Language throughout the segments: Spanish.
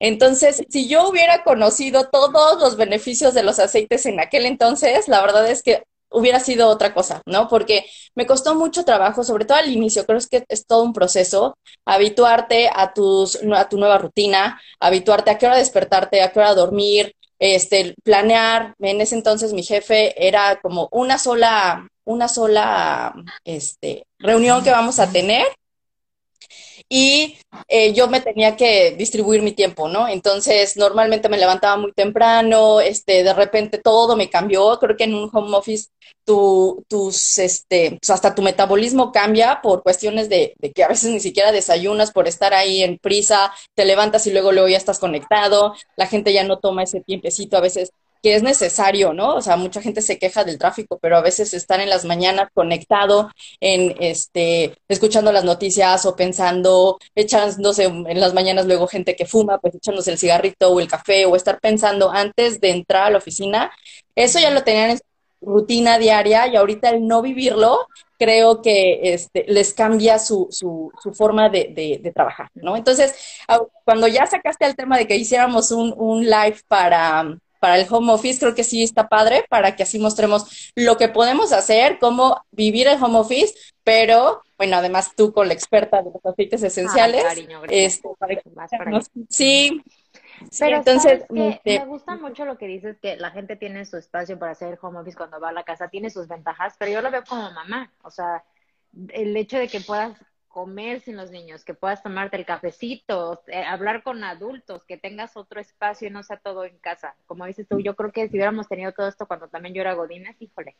Entonces, si yo hubiera conocido todos los beneficios de los aceites en aquel entonces, la verdad es que hubiera sido otra cosa, ¿no? Porque me costó mucho trabajo, sobre todo al inicio, creo que es todo un proceso, habituarte a, tus, a tu nueva rutina, habituarte a qué hora despertarte, a qué hora dormir, este, planear. En ese entonces mi jefe era como una sola, una sola, este, reunión que vamos a tener y eh, yo me tenía que distribuir mi tiempo, ¿no? Entonces, normalmente me levantaba muy temprano, este, de repente todo me cambió, creo que en un home office tu, tus, este, pues, hasta tu metabolismo cambia por cuestiones de, de, que a veces ni siquiera desayunas por estar ahí en prisa, te levantas y luego luego ya estás conectado, la gente ya no toma ese tiempecito a veces que es necesario, ¿no? O sea, mucha gente se queja del tráfico, pero a veces están en las mañanas conectado, en este, escuchando las noticias o pensando, echándose en las mañanas luego gente que fuma, pues echándose el cigarrito o el café o estar pensando antes de entrar a la oficina. Eso ya lo tenían en su rutina diaria y ahorita el no vivirlo creo que este, les cambia su, su, su forma de, de, de, trabajar, ¿no? Entonces, cuando ya sacaste el tema de que hiciéramos un, un live para para el home office, creo que sí está padre para que así mostremos lo que podemos hacer, cómo vivir el home office, pero bueno, además tú con la experta de los aceites esenciales, este, sí, pero entonces este, me gusta mucho lo que dices que la gente tiene su espacio para hacer home office cuando va a la casa, tiene sus ventajas, pero yo lo veo como mamá, o sea, el hecho de que puedas comer sin los niños, que puedas tomarte el cafecito, eh, hablar con adultos, que tengas otro espacio y no sea todo en casa. Como dices tú, yo creo que si hubiéramos tenido todo esto cuando también yo era Godínez, híjole,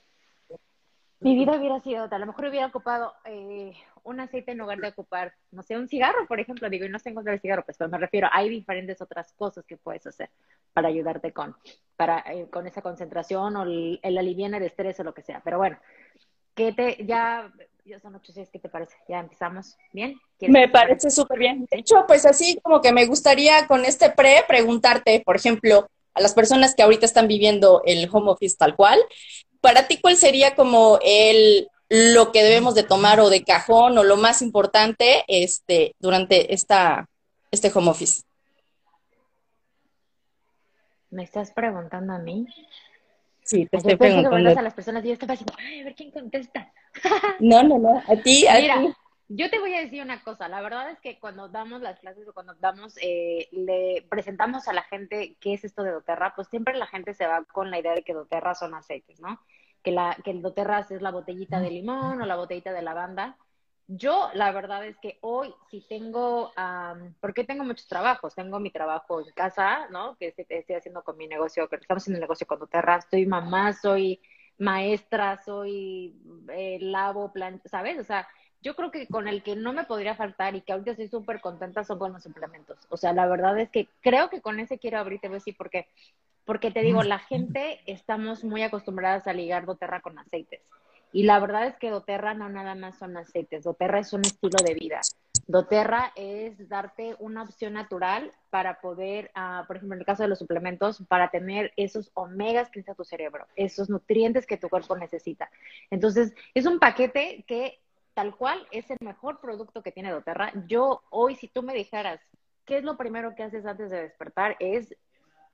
mi vida hubiera sido, a lo mejor hubiera ocupado eh, un aceite en lugar de ocupar, no sé, un cigarro, por ejemplo, digo, y no sé encontrar el cigarro, pues pero me refiero, hay diferentes otras cosas que puedes hacer para ayudarte con, para, eh, con esa concentración o el, el aliviar de estrés o lo que sea. Pero bueno, que te, ya ya son ocho ¿qué te parece? ¿Ya empezamos? ¿Bien? Me parece súper bien. De hecho, pues así como que me gustaría con este pre preguntarte, por ejemplo, a las personas que ahorita están viviendo el home office tal cual, para ti, ¿cuál sería como el lo que debemos de tomar o de cajón o lo más importante este, durante esta, este home office? ¿Me estás preguntando a mí? Sí, te estoy preguntando. a las personas y yo estaba diciendo, ay, a ver quién contesta. No, no, no, a ti, a Mira, yo te voy a decir una cosa, la verdad es que cuando damos las clases o cuando damos, eh, le presentamos a la gente qué es esto de doTERRA, pues siempre la gente se va con la idea de que doTERRA son aceites, ¿no? Que, la, que el doTERRA es la botellita de limón o la botellita de lavanda, yo, la verdad es que hoy si tengo, porque tengo muchos trabajos, tengo mi trabajo en casa, ¿no? Que estoy, haciendo con mi negocio, que estamos haciendo el negocio con Doterra, soy mamá, soy maestra, soy eh, lavo, plan, ¿sabes? O sea, yo creo que con el que no me podría faltar y que ahorita estoy súper contenta son con los suplementos. O sea, la verdad es que creo que con ese quiero abrirte, voy a decir, porque, porque te digo, la gente estamos muy acostumbradas a ligar doTERRA con aceites. Y la verdad es que doTERRA no nada más son aceites, doTERRA es un estilo de vida. doTERRA es darte una opción natural para poder, uh, por ejemplo, en el caso de los suplementos, para tener esos omegas que necesita tu cerebro, esos nutrientes que tu cuerpo necesita. Entonces, es un paquete que tal cual es el mejor producto que tiene doTERRA. Yo hoy, si tú me dijeras, ¿qué es lo primero que haces antes de despertar? Es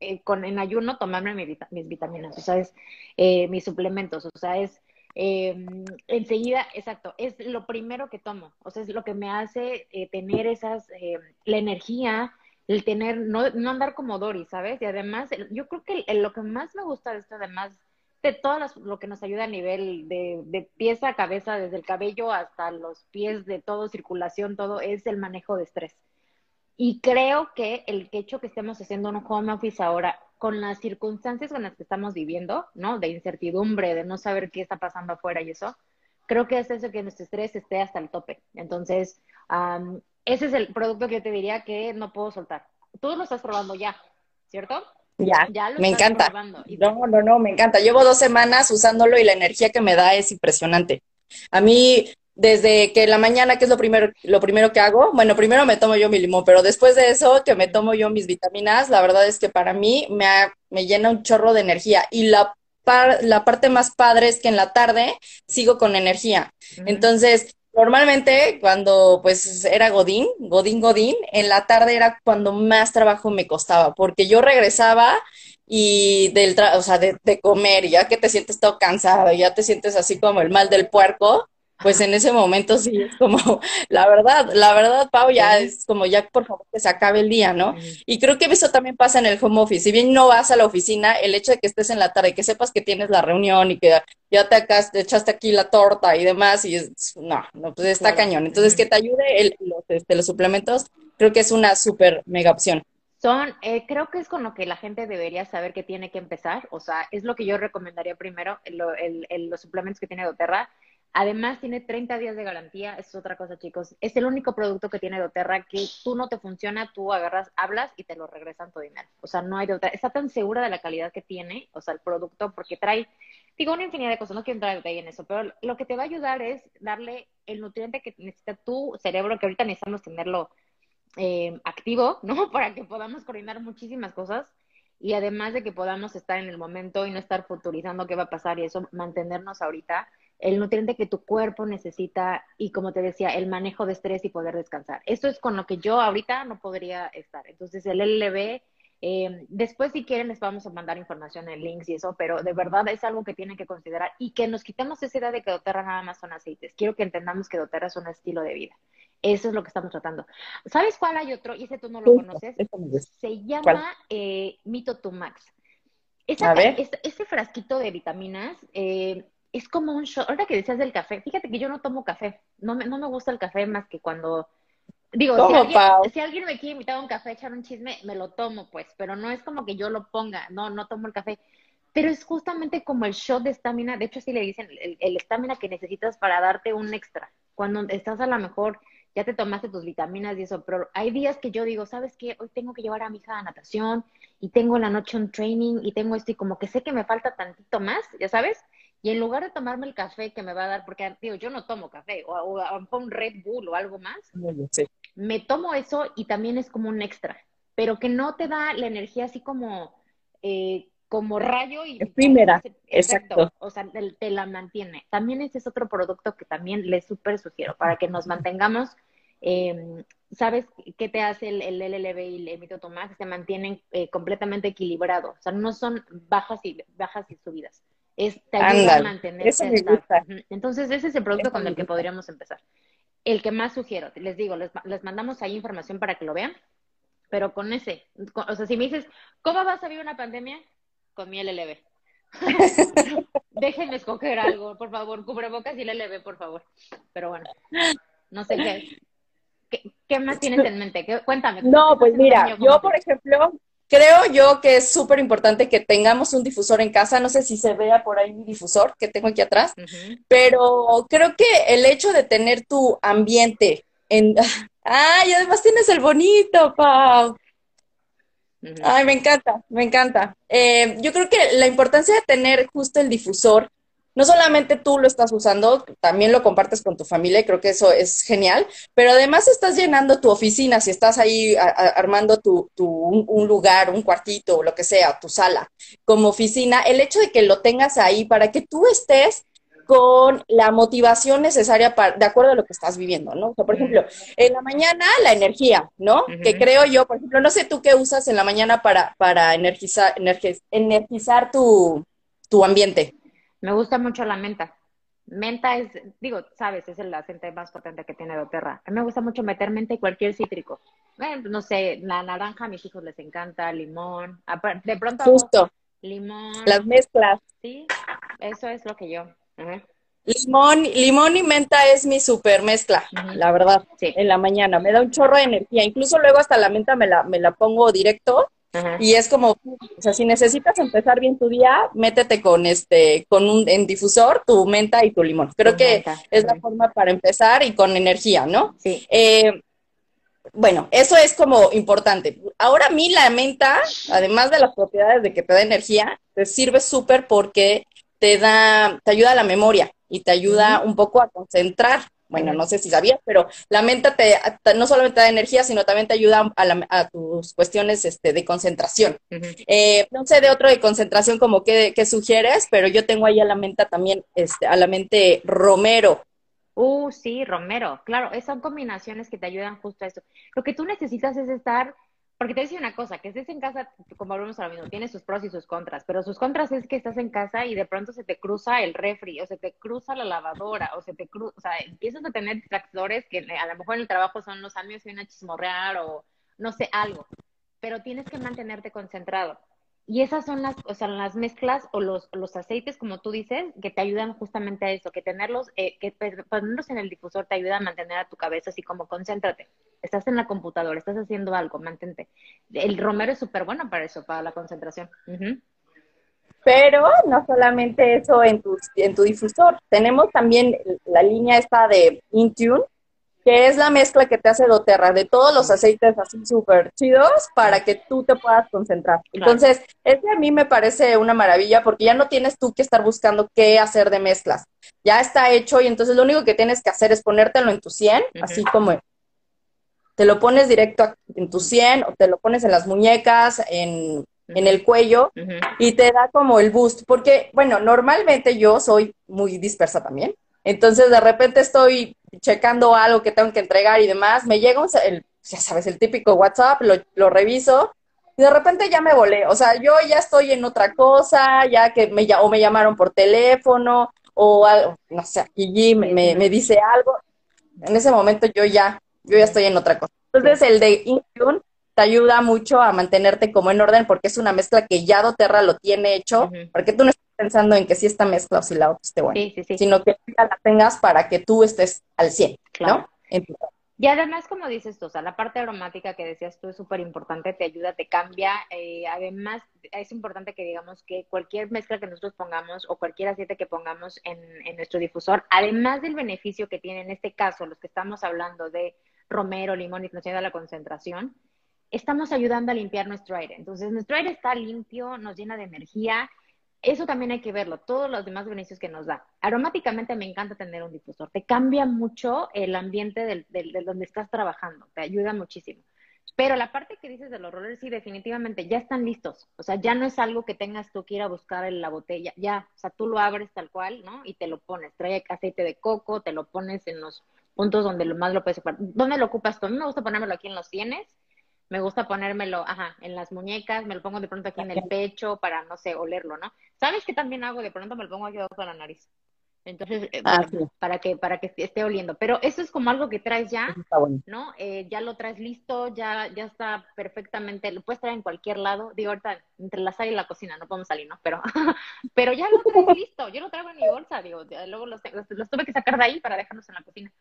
eh, con en ayuno tomarme mis vitaminas, o sea, es eh, mis suplementos, o sea, es eh, enseguida, exacto, es lo primero que tomo, o sea, es lo que me hace eh, tener esas, eh, la energía, el tener, no, no, andar como Dory, ¿sabes? Y además, yo creo que lo que más me gusta de esto, además de todo lo que nos ayuda a nivel de, de pies a cabeza, desde el cabello hasta los pies, de todo, circulación, todo, es el manejo de estrés. Y creo que el hecho que estemos haciendo un home office ahora con las circunstancias con las que estamos viviendo, ¿no? De incertidumbre, de no saber qué está pasando afuera y eso, creo que es eso que nuestro estrés esté hasta el tope. Entonces, ese es el producto que yo te diría que no puedo soltar. Tú lo estás probando ya, ¿cierto? Ya, ya lo me encanta. No, no, no, me encanta. Llevo dos semanas usándolo y la energía que me da es impresionante. A mí desde que la mañana, que es lo primero, lo primero que hago, bueno, primero me tomo yo mi limón, pero después de eso, que me tomo yo mis vitaminas, la verdad es que para mí me, me llena un chorro de energía. Y la, la parte más padre es que en la tarde sigo con energía. Entonces, normalmente cuando pues era Godín, Godín, Godín, en la tarde era cuando más trabajo me costaba, porque yo regresaba y del, o sea, de, de comer, y ya que te sientes todo cansado, ya te sientes así como el mal del puerco, pues en ese momento sí es como, la verdad, la verdad, Pau, ya es como, ya por favor que se acabe el día, ¿no? Y creo que eso también pasa en el home office. Si bien no vas a la oficina, el hecho de que estés en la tarde, que sepas que tienes la reunión y que ya te, te echaste aquí la torta y demás, y es, no, no, pues está cañón. Entonces, que te ayude el, los, este, los suplementos, creo que es una súper mega opción. Son, eh, creo que es con lo que la gente debería saber que tiene que empezar, o sea, es lo que yo recomendaría primero, el, el, los suplementos que tiene doTERRA Además, tiene 30 días de garantía. Es otra cosa, chicos. Es el único producto que tiene doTERRA que tú no te funciona, tú agarras, hablas y te lo regresan tu dinero. O sea, no hay de. Está tan segura de la calidad que tiene, o sea, el producto, porque trae, digo, una infinidad de cosas. No quiero entrar en detalle en eso, pero lo que te va a ayudar es darle el nutriente que necesita tu cerebro, que ahorita necesitamos tenerlo eh, activo, ¿no? Para que podamos coordinar muchísimas cosas y además de que podamos estar en el momento y no estar futurizando qué va a pasar y eso, mantenernos ahorita el nutriente que tu cuerpo necesita y como te decía, el manejo de estrés y poder descansar. Eso es con lo que yo ahorita no podría estar. Entonces el LLB, eh, después si quieren les vamos a mandar información en links y eso, pero de verdad es algo que tienen que considerar y que nos quitemos esa idea de que doTERRA nada más son aceites. Quiero que entendamos que doTERRA es un estilo de vida. Eso es lo que estamos tratando. ¿Sabes cuál hay otro? Y ese tú no lo conoces. Se llama eh, Mito Max. Esa, ese frasquito de vitaminas eh, es como un show. Ahora que decías del café, fíjate que yo no tomo café. No me, no me gusta el café más que cuando. Digo, si, alguien, si, alguien, me quiere invitar a un café, echar un chisme, me lo tomo, pues. Pero no es como que yo lo ponga. No, no tomo el café. Pero es justamente como el shot de estamina. De hecho, sí le dicen el estamina que necesitas para darte un extra. Cuando estás a lo mejor ya te tomaste tus vitaminas y eso, pero hay días que yo digo, ¿sabes qué? Hoy tengo que llevar a mi hija a natación y tengo la noche un training y tengo esto y como que sé que me falta tantito más, ya sabes, y en lugar de tomarme el café que me va a dar, porque digo, yo no tomo café, o, un Red Bull o algo más, me tomo eso y también es como un extra, pero que no te da la energía así como, eh, como rayo y... Efímera, exacto. O sea, te, la mantiene. También ese es otro producto que también les súper sugiero, para que nos mantengamos... Eh, ¿Sabes qué te hace el, el LLB y el mitotomax? Se mantienen eh, completamente equilibrados. O sea, no son bajas y bajas y subidas es, te ayuda a mantenerse Entonces, ese es el producto con el que podríamos empezar. El que más sugiero, les digo, les, mandamos ahí información para que lo vean, pero con ese, o sea, si me dices, ¿cómo vas a vivir una pandemia? Con mi LLB. Déjenme escoger algo, por favor, cubrebocas y LLB, por favor. Pero bueno, no sé qué. ¿Qué, qué más tienes en mente? Cuéntame. No, pues mira, yo, por ejemplo, Creo yo que es súper importante que tengamos un difusor en casa. No sé si se vea por ahí mi difusor que tengo aquí atrás, pero creo que el hecho de tener tu ambiente en... ¡Ay, además tienes el bonito, Pau! Ay, me encanta, me encanta. Eh, yo creo que la importancia de tener justo el difusor no solamente tú lo estás usando, también lo compartes con tu familia y creo que eso es genial, pero además estás llenando tu oficina, si estás ahí armando tu, un, lugar, un cuartito o lo que sea, tu sala como oficina, el hecho de que lo tengas ahí para que tú estés con la motivación necesaria para, de acuerdo a lo que estás viviendo, ¿no? O sea, por ejemplo, en la mañana la energía, ¿no? Que creo yo, por ejemplo, no sé tú qué usas en la mañana para, para energizar, energizar tu, tu ambiente. Me gusta mucho la menta. Menta es, digo, sabes, es el aceite más potente que tiene doTERRA. A mí me gusta mucho meter menta y cualquier cítrico. no sé, la naranja a mis hijos les encanta, limón. De pronto, Justo. limón. Las mezclas. Sí, eso es lo que yo. Limón, limón y menta es mi super mezcla, la verdad, sí. en la mañana. Me da un chorro de energía. Incluso luego hasta la menta me la, me la pongo directo y es como, o sea, si necesitas empezar bien tu día, métete con este, con un en difusor, tu menta y tu limón. Creo que es la forma para empezar y con energía, ¿no? Sí. Eh, bueno, eso es como importante. Ahora a mí la menta, además de las propiedades de que te da energía, te sirve súper porque te da, te ayuda a la memoria y te ayuda un poco a concentrar bueno, no sé si sabías, pero la menta te, no solamente da energía, sino también te ayuda a, tus cuestiones este, de concentración. Eh, no sé de otro de concentración como que, sugieres, pero yo tengo ahí a la menta también, este, a la mente romero. Uh, sí, romero, claro, son combinaciones que te ayudan justo a eso. Lo que tú necesitas es estar porque te decía una cosa, que estés en casa, como hablamos ahora mismo, tiene sus pros y sus contras, pero sus contras es que estás en casa y de pronto se te cruza el refri, o se te cruza la lavadora, o se te cruza, o sea, empiezas a tener distractores que a lo mejor en el trabajo son los amigos que vienen a chismorrear o no sé, algo, pero tienes que mantenerte concentrado. Y esas son las, o sea, las mezclas o los, los aceites, como tú dices, que te ayudan justamente a eso, que tenerlos, eh, que ponerlos en el difusor te ayuda a mantener a tu cabeza así como concéntrate. Estás en la computadora, estás haciendo algo, mantente. El romero es súper bueno para eso, para la concentración. Pero no solamente eso en tu, en tu difusor, tenemos también la línea esta de Intune, que es la mezcla que te hace doTERRA de todos los aceites así súper chidos para que tú te puedas concentrar. Entonces, este a mí me parece una maravilla porque ya no tienes tú que estar buscando qué hacer de mezclas. Ya está hecho y entonces lo único que tienes que hacer es ponértelo en tu 100, así como te lo pones directo en tu 100 o te lo pones en las muñecas, en, en el cuello y te da como el boost. Porque, bueno, normalmente yo soy muy dispersa también. Entonces, de repente estoy checando algo que tengo que entregar y demás, me llega un, el, ya sabes, el típico WhatsApp, lo, lo reviso y de repente ya me volé. O sea, yo ya estoy en otra cosa, ya que me, o me llamaron por teléfono o algo, no sé, y me, me, dice algo. En ese momento yo ya, yo ya estoy en otra cosa. Entonces, el de Intune te ayuda mucho a mantenerte como en orden porque es una mezcla que ya doTERRA lo tiene hecho, porque tú no pensando en que si esta mezcla o si la otra esté buena, sino que la tengas para que tú estés al 100, ¿no? y además, como dices tú, o sea, la parte aromática que decías tú es súper importante, te ayuda, te cambia. Eh, además, es importante que digamos que cualquier mezcla que nosotros pongamos o cualquier aceite que pongamos en, en nuestro difusor, además del beneficio que tiene en este caso, los que estamos hablando de romero, limón y nos ayuda a la concentración, estamos ayudando a limpiar nuestro aire. Entonces, nuestro aire está limpio, nos llena de energía eso también hay que verlo, todos los demás beneficios que nos da. Aromáticamente me encanta tener un difusor, te cambia mucho el ambiente del, del, donde estás trabajando, te ayuda muchísimo. Pero la parte que dices de los rollers, sí, definitivamente ya están listos. O sea, ya no es algo que tengas tú que ir a buscar en la botella. Ya, o sea, tú lo abres tal cual, ¿no? Y te lo pones. Trae aceite de coco, te lo pones en los puntos donde lo más lo puedes ocupar. ¿Dónde lo ocupas tú? A mí me gusta ponérmelo aquí en los sienes me gusta ponérmelo, ajá, en las muñecas, me lo pongo de pronto aquí en el pecho para, no sé, olerlo, ¿no? ¿Sabes qué también hago? De pronto me lo pongo aquí debajo de la nariz. Entonces, eh, ah, para que para que esté oliendo. Pero eso es como algo que traes ya, ¿no? Eh, ya lo traes listo, ya ya está perfectamente, lo puedes traer en cualquier lado. Digo, ahorita entre la sala y la cocina no podemos salir, ¿no? Pero pero ya lo traes listo. Yo lo traigo en mi bolsa, digo, luego los, los, tuve que sacar de ahí para dejarlos en la cocina.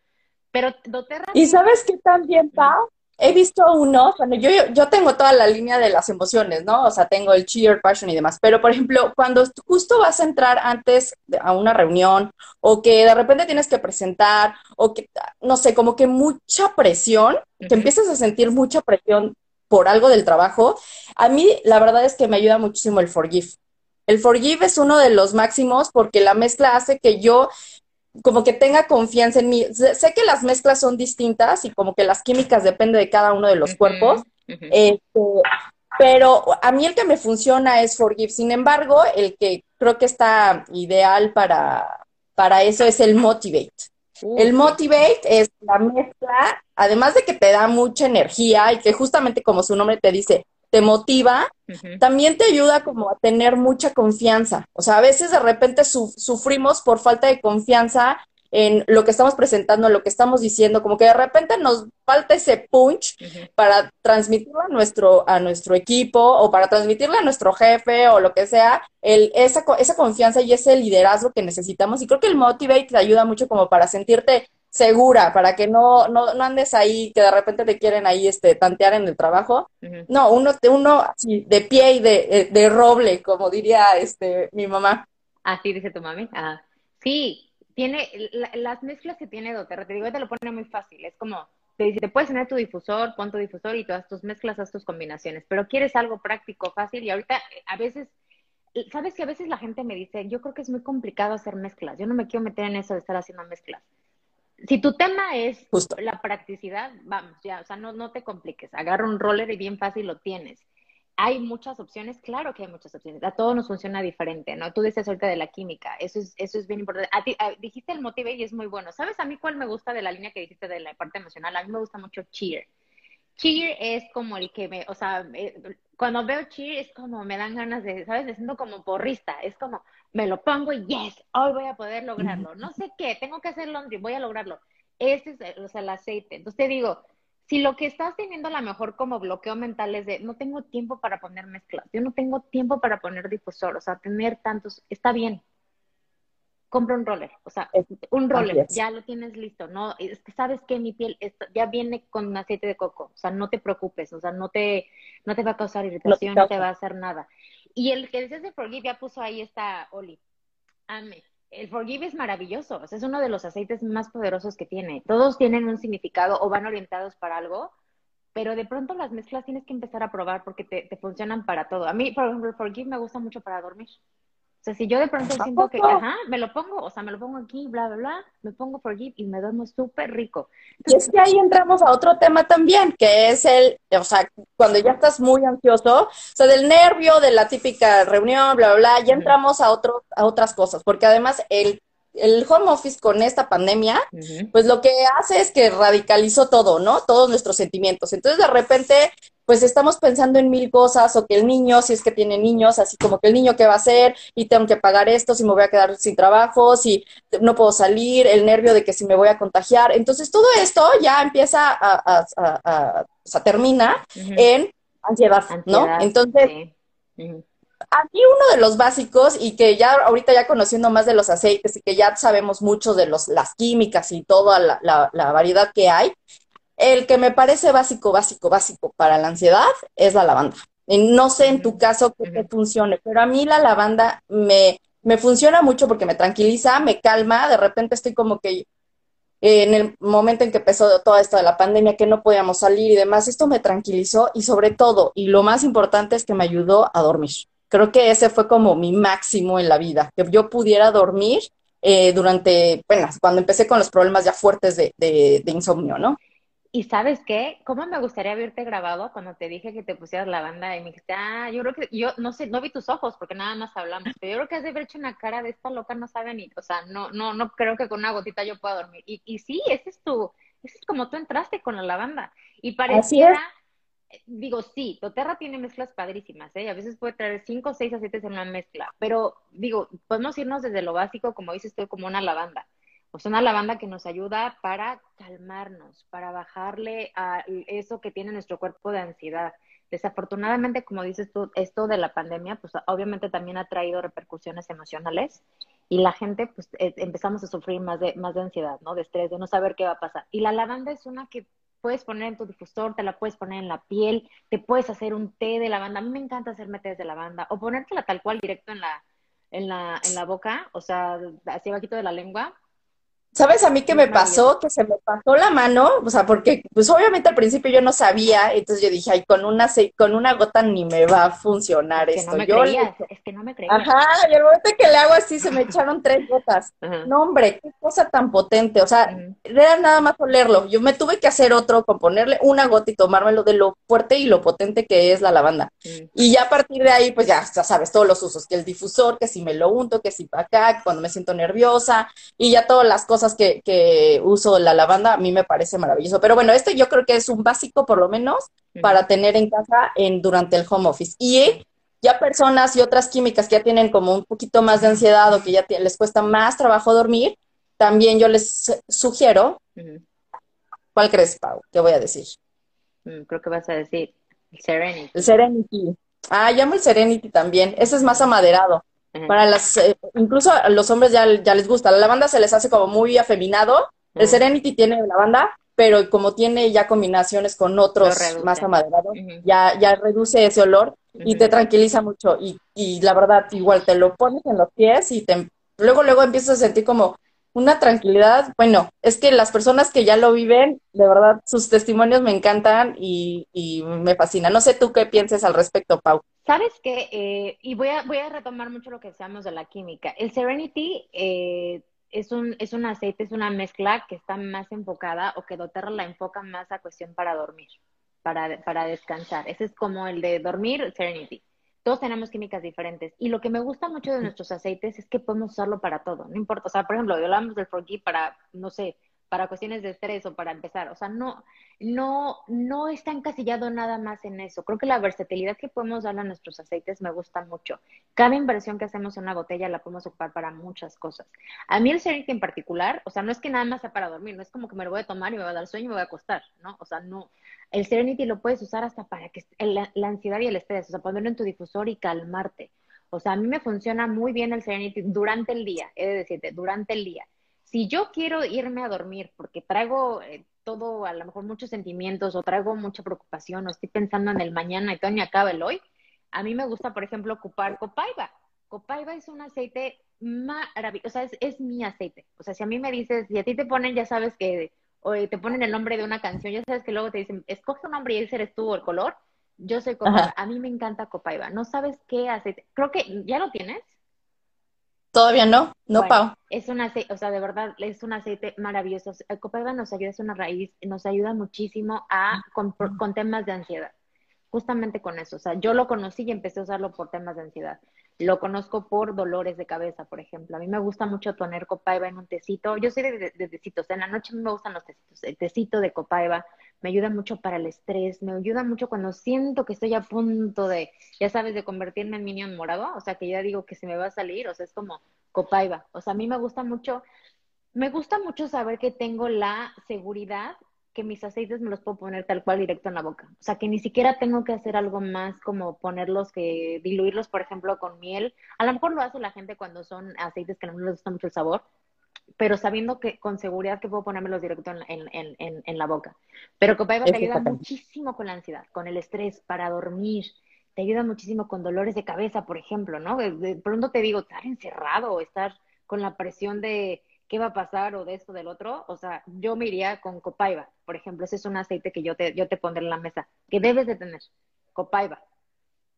Pero doTERRA... ¿Y sabes qué también, Pau? He visto unos, bueno, yo, yo tengo toda la línea de las emociones, ¿no? O sea, tengo el cheer, passion y demás, pero por ejemplo, cuando justo vas a entrar antes a una reunión o que de repente tienes que presentar o que, no sé, como que mucha presión, que empiezas a sentir mucha presión por algo del trabajo, a mí la verdad es que me ayuda muchísimo el forgive. El forgive es uno de los máximos porque la mezcla hace que yo como que tenga confianza en mí. Sé que las mezclas son distintas y como que las químicas dependen de cada uno de los cuerpos, este, pero a mí el que me funciona es Forgive. Sin embargo, el que creo que está ideal para, para eso es el Motivate. el Motivate es la mezcla, además de que te da mucha energía y que justamente como su nombre te dice, te motiva, también te ayuda como a tener mucha confianza. O sea, a veces de repente sufrimos por falta de confianza en lo que estamos presentando, en lo que estamos diciendo, como que de repente nos falta ese punch para transmitirlo a nuestro, a nuestro equipo o para transmitirle a nuestro jefe o lo que sea, el, esa, esa confianza y ese liderazgo que necesitamos. Y creo que el Motivate te ayuda mucho como para sentirte segura, para que no, no, no, andes ahí, que de repente te quieren ahí este, tantear en el trabajo. No, uno, uno así, de pie y de, de, roble, como diría este, mi mamá. Así dice tu mami. Ah. Sí, tiene las mezclas que tiene doTERRA, te digo, te lo pone muy fácil. Es como, te dice, te puedes tener tu difusor, pon tu difusor y todas tus mezclas, haz tus combinaciones, pero quieres algo práctico, fácil y ahorita eh, a veces sabes que a veces la gente me dice, yo creo que es muy complicado hacer mezclas, yo no me quiero meter en eso de estar haciendo mezclas si tu tema es la practicidad, vamos, ya, o sea, no, no te compliques, agarra un roller y bien fácil lo tienes. hay muchas opciones, claro que hay muchas opciones, a todos nos funciona diferente, ¿no? Tú dices ahorita de la química, eso es, eso es bien importante. A ti, dijiste el motive y es muy bueno. ¿Sabes a mí cuál me gusta de la línea que dijiste de la parte emocional? A mí me gusta mucho cheer. Cheer es como el que me, o sea, cuando veo cheer es como me dan ganas de, ¿sabes? Me siento como porrista, es como me lo pongo y yes, hoy voy a poder lograrlo. No sé qué, tengo que hacer laundry, voy a lograrlo. Este es o sea, el aceite. Entonces te digo, si lo que estás teniendo a lo mejor como bloqueo mental es de no tengo tiempo para poner mezclas, yo no tengo tiempo para poner difusor, o sea, tener tantos, está bien. Compra un roller, o sea, un roller, ya lo tienes listo, no, es que sabes que mi piel ya viene con aceite de coco, o sea, no te preocupes, o sea, no te, no te va a causar irritación, no, te va a hacer nada. Y el que dices de Forgive ya puso ahí esta Oli. Ame el Forgive es maravilloso, es uno de los aceites más poderosos que tiene. Todos tienen un significado o van orientados para algo, pero de pronto las mezclas tienes que empezar a probar porque te, te funcionan para todo. A mí, por ejemplo, el Forgive me gusta mucho para dormir. O sea, si yo de pronto siento que, ajá, me lo pongo, o sea, me lo pongo aquí, bla, bla, bla, me pongo Forgive y me duermo súper rico. y es que ahí entramos a otro tema también, que es el, o sea, cuando ya estás muy ansioso, o sea, del nervio, de la típica reunión, bla, bla, bla, ya entramos a, otro, a otras cosas, porque además el el home office con esta pandemia, pues lo que hace es que radicalizó todo, ¿no? Todos nuestros sentimientos. Entonces, de repente, pues estamos pensando en mil cosas, o que el niño, si es que tiene niños, así como que el niño qué va a hacer, y tengo que pagar esto, si me voy a quedar sin trabajo, si no puedo salir, el nervio de que si me voy a contagiar. Entonces, todo esto ya empieza a, a, a, a termina en ansiedad, ¿no? Entonces, aquí uno de los básicos y que ya ahorita ya conociendo más de los aceites y que ya sabemos mucho de los, las químicas y toda la, la, variedad que hay, el que me parece básico, básico, básico para la ansiedad es la lavanda. no sé en tu caso qué funcione, pero a mí la lavanda me, me funciona mucho porque me tranquiliza, me calma, de repente estoy como que en el momento en que empezó todo esto de la pandemia, que no podíamos salir y demás, esto me tranquilizó y sobre todo, y lo más importante es que me ayudó a dormir. Creo que ese fue como mi máximo en la vida, que yo pudiera dormir eh, durante, bueno, cuando empecé con los problemas ya fuertes de, de, insomnio, ¿no? Y sabes qué, cómo me gustaría haberte grabado cuando te dije que te pusieras la banda y me dijiste, ah, yo creo que, yo no sé, no vi tus ojos porque nada más hablamos, pero yo creo que has de haber hecho una cara de esta loca, no sabe ni, o sea, no, no, no creo que con una gotita yo pueda dormir. Y, y sí, ese es tu, ese es como tú entraste con la lavanda. Y pareciera digo, sí, Toterra tiene mezclas padrísimas, ¿eh? A veces puede traer cinco o seis aceites en una mezcla, pero digo, podemos irnos desde lo básico, como dices tú, como una lavanda. O sea, una lavanda que nos ayuda para calmarnos, para bajarle a eso que tiene nuestro cuerpo de ansiedad. Desafortunadamente, como dices tú, esto de la pandemia, pues obviamente también ha traído repercusiones emocionales y la gente, pues eh, empezamos a sufrir más de, más de ansiedad, ¿no? De estrés, de no saber qué va a pasar. Y la lavanda es una que puedes poner en tu difusor, te la puedes poner en la piel, te puedes hacer un té de lavanda. A mí me encanta hacerme té de lavanda o ponértela tal cual directo en la, en la, en la boca, o sea, así abajito de la lengua ¿Sabes a mí qué me pasó? Que se me pasó la mano, o sea, porque pues obviamente al principio yo no sabía, entonces yo dije, ay, con una con una gota ni me va a funcionar esto. No me yo es que no me creías. Ajá, y el momento que le hago así se me echaron tres gotas. No, hombre, qué cosa tan potente, o sea, era nada más olerlo. Yo me tuve que hacer otro con ponerle una gota y tomármelo de lo fuerte y lo potente que es la lavanda. Y ya a partir de ahí, pues ya, ya sabes, todos los usos, que el difusor, que si me lo unto, que si para acá, cuando me siento nerviosa, y ya todas las cosas que, uso la lavanda, a mí me parece maravilloso. Pero bueno, este yo creo que es un básico, por lo menos, para tener en casa en, durante el home office. Y ya personas y otras químicas que ya tienen como un poquito más de ansiedad o que ya les cuesta más trabajo dormir, también yo les sugiero. ¿Cuál crees, Pau? ¿Qué voy a decir? Mm, creo que vas a decir el Serenity. El Serenity. Ah, llamo el Serenity también. Ese es más amaderado. Para las, eh, incluso a los hombres ya, ya les gusta. La lavanda se les hace como muy afeminado. El Serenity tiene lavanda, pero como tiene ya combinaciones con otros más amaderados, ya, ya reduce ese olor y te tranquiliza mucho. Y, y la verdad, igual te lo pones en los pies y te, luego, luego empiezas a sentir como una tranquilidad. Bueno, es que las personas que ya lo viven, de verdad, sus testimonios me encantan y, me fascinan. No sé tú qué pienses al respecto, Pau. Sabes que, eh, y voy a, voy a retomar mucho lo que decíamos de la química. El Serenity eh, es, un, es un aceite, es una mezcla que está más enfocada o que doTERRA la enfoca más a cuestión para dormir. para, para descansar. Ese es como el de dormir, Serenity. Todos tenemos químicas diferentes. Y lo que me gusta mucho de nuestros aceites es que podemos usarlo para todo. No importa. O sea, por ejemplo, hablamos del Forgy para, no sé, para cuestiones de estrés o para empezar. O sea, no, no, no está encasillado nada más en eso. Creo que la versatilidad que podemos darle a nuestros aceites me gusta mucho. Cada inversión que hacemos en una botella la podemos ocupar para muchas cosas. A mí el Serenity en particular, o sea, no es que nada más sea para dormir, no es como que me lo voy a tomar y me va a dar sueño y me voy a acostar, ¿no? O sea, no. El Serenity lo puedes usar hasta para que la, la ansiedad y el estrés, o sea, ponerlo en tu difusor y calmarte. O sea, a mí me funciona muy bien el Serenity durante el día, he de decirte, durante el día si yo quiero irme a dormir porque traigo eh, todo, a lo mejor muchos sentimientos o traigo mucha preocupación o estoy pensando en el mañana y todo ni acaba el hoy, a mí me gusta, por ejemplo, ocupar copaiba. Copaiba es un aceite maravilloso, o sea, es, mi aceite. O sea, si a mí me dices, y a ti te ponen, ya sabes que, o te ponen el nombre de una canción, ya sabes que luego te dicen, escoge un nombre y ese eres tú o el color. Yo soy Copaiba. A mí me encanta Copaiba. No sabes qué aceite. Creo que ya lo tienes. Todavía no, no, Pau. Es un aceite, o sea, de verdad, es un aceite maravilloso. El copaiba nos ayuda, es una raíz, nos ayuda muchísimo a, con, con, temas de ansiedad. Justamente con eso. O sea, yo lo conocí y empecé a usarlo por temas de ansiedad. Lo conozco por dolores de cabeza, por ejemplo. A mí me gusta mucho poner copaiba en un tecito. Yo soy de, tecitos. En la noche me gustan los tecitos. El tecito de copaiba me ayuda mucho para el estrés, me ayuda mucho cuando siento que estoy a punto de, ya sabes, de convertirme en minion morado, o sea, que ya digo que se me va a salir, o sea, es como copaiba. O sea, a mí me gusta mucho, me gusta mucho saber que tengo la seguridad que mis aceites me los puedo poner tal cual directo en la boca. O sea, que ni siquiera tengo que hacer algo más como ponerlos, que diluirlos, por ejemplo, con miel. A lo mejor lo hace la gente cuando son aceites que no les gusta mucho el sabor, pero sabiendo que con seguridad que puedo ponérmelos directo en, en, en, en la boca. Pero Copaiba te ayuda muchísimo con la ansiedad, con el estrés, para dormir, te ayuda muchísimo con dolores de cabeza, por ejemplo, ¿no? De, pronto te digo, estar encerrado estar con la presión de qué va a pasar o de esto, del otro, o sea, yo me iría con Copaiba, por ejemplo, ese es un aceite que yo te, yo te pondré en la mesa, que debes de tener, Copaiba.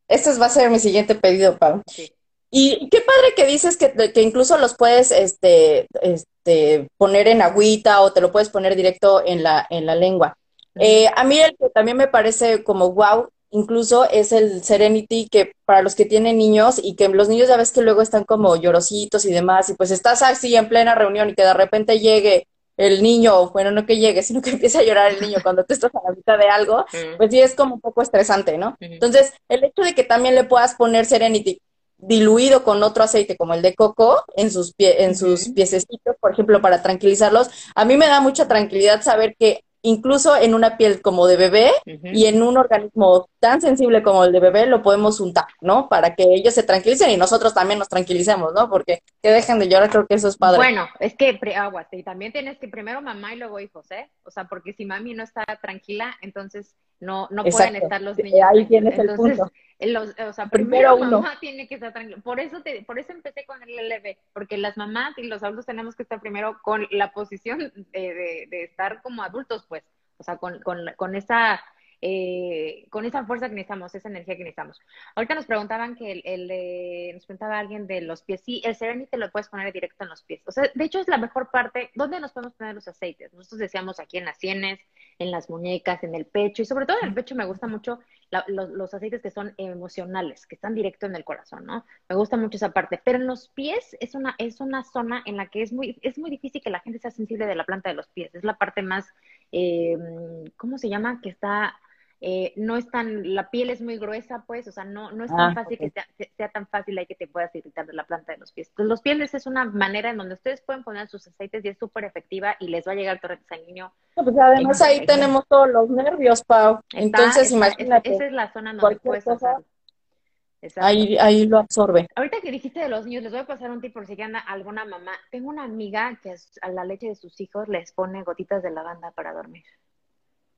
Este va a ser mi siguiente pedido, Pau. Sí. Y qué padre que dices que, que, incluso los puedes este, este, poner en agüita o te lo puedes poner directo en la, en la lengua. Eh, a mí el que también me parece como wow, incluso es el Serenity, que para los que tienen niños y que los niños ya ves que luego están como llorositos y demás, y pues estás así en plena reunión y que de repente llegue el niño, bueno, no que llegue, sino que empiece a llorar el niño cuando tú estás a la mitad de algo, pues sí es como un poco estresante, ¿no? Entonces, el hecho de que también le puedas poner Serenity diluido con otro aceite como el de coco en sus pie, en sus piececitos, por ejemplo, para tranquilizarlos. A mí me da mucha tranquilidad saber que incluso en una piel como de bebé y en un organismo tan sensible como el de bebé lo podemos untar, ¿no? Para que ellos se tranquilicen y nosotros también nos tranquilicemos, ¿no? Porque que dejen de llorar, creo que eso es padre. Bueno, es que aguas, y también tienes que primero mamá y luego hijos, ¿eh? O sea, porque si mami no está tranquila, entonces no, no pueden estar los niños. Ahí tienes el punto. o sea, primero, mamá tiene que estar tranquila. Por eso, te, por eso empecé con el LB, porque las mamás y los adultos tenemos que estar primero con la posición de, de, estar como adultos, pues. O sea, con, con, con esa eh, con esa fuerza que necesitamos, esa energía que necesitamos. Ahorita nos preguntaban que el, el nos preguntaba alguien de los pies. Sí, el Serenity lo puedes poner directo en los pies. O sea, de hecho es la mejor parte. ¿Dónde nos podemos poner los aceites? Nosotros decíamos aquí en las sienes, en las muñecas, en el pecho y sobre todo en el pecho me gusta mucho los, aceites que son emocionales, que están directo en el corazón, ¿no? Me gusta mucho esa parte. Pero en los pies es una, es una zona en la que es muy, es muy difícil que la gente sea sensible de la planta de los pies. Es la parte más, eh, ¿cómo se llama? Que está eh, no es tan, la piel es muy gruesa, pues, o sea, no, no es tan ah, fácil que sea, tan fácil ahí que te puedas irritar de la planta de los pies. Entonces, los pieles es una manera en donde ustedes pueden poner sus aceites y es súper efectiva y les va a llegar el torrente sanguíneo. pues además ahí tenemos todos los nervios, Pau. Entonces, imagínate. Esa es la zona donde puedes pasar. Ahí, ahí lo absorbe. Ahorita que dijiste de los niños, les voy a pasar un tip por si anda alguna mamá. Tengo una amiga que a la leche de sus hijos les pone gotitas de lavanda para dormir.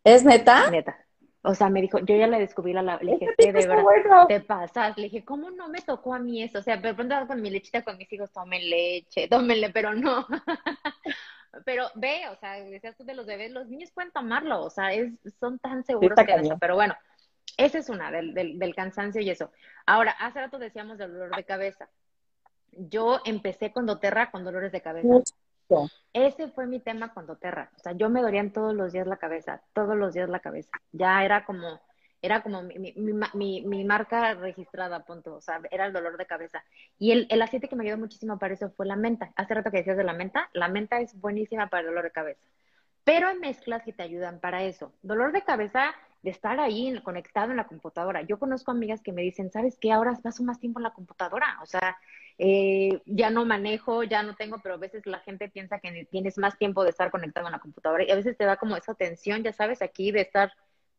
¿Es neta? Neta. O sea, me dijo, yo ya le descubrí la, le dije, de verdad, te pasas. Le dije, ¿cómo no me tocó a mí eso? O sea, de pronto con mi lechita con mis hijos, tomen leche, tómenle, pero no. pero ve, o sea, decías tú de los bebés, los niños pueden tomarlo, o sea, es, son tan seguros que eso. Pero bueno, esa es una, del, del, del cansancio y eso. Ahora, hace rato decíamos del dolor de cabeza. Yo empecé con doTERRA con dolores de cabeza. Ese fue mi tema con doTERRA. O sea, yo me dolían todos los días la cabeza, todos los días la cabeza. Ya era como, era como mi, mi marca registrada, punto. O sea, era el dolor de cabeza. Y el, el aceite que me ayudó muchísimo para eso fue la menta. Hace rato que decías de la menta, la menta es buenísima para el dolor de cabeza. Pero hay mezclas que te ayudan para eso. Dolor de cabeza de estar ahí conectado en la computadora. Yo conozco amigas que me dicen, ¿sabes qué? Ahora paso más tiempo en la computadora. O sea, eh, ya no manejo, ya no tengo, pero a veces la gente piensa que tienes más tiempo de estar conectado en la computadora y a veces te da como esa tensión, ya sabes, aquí de estar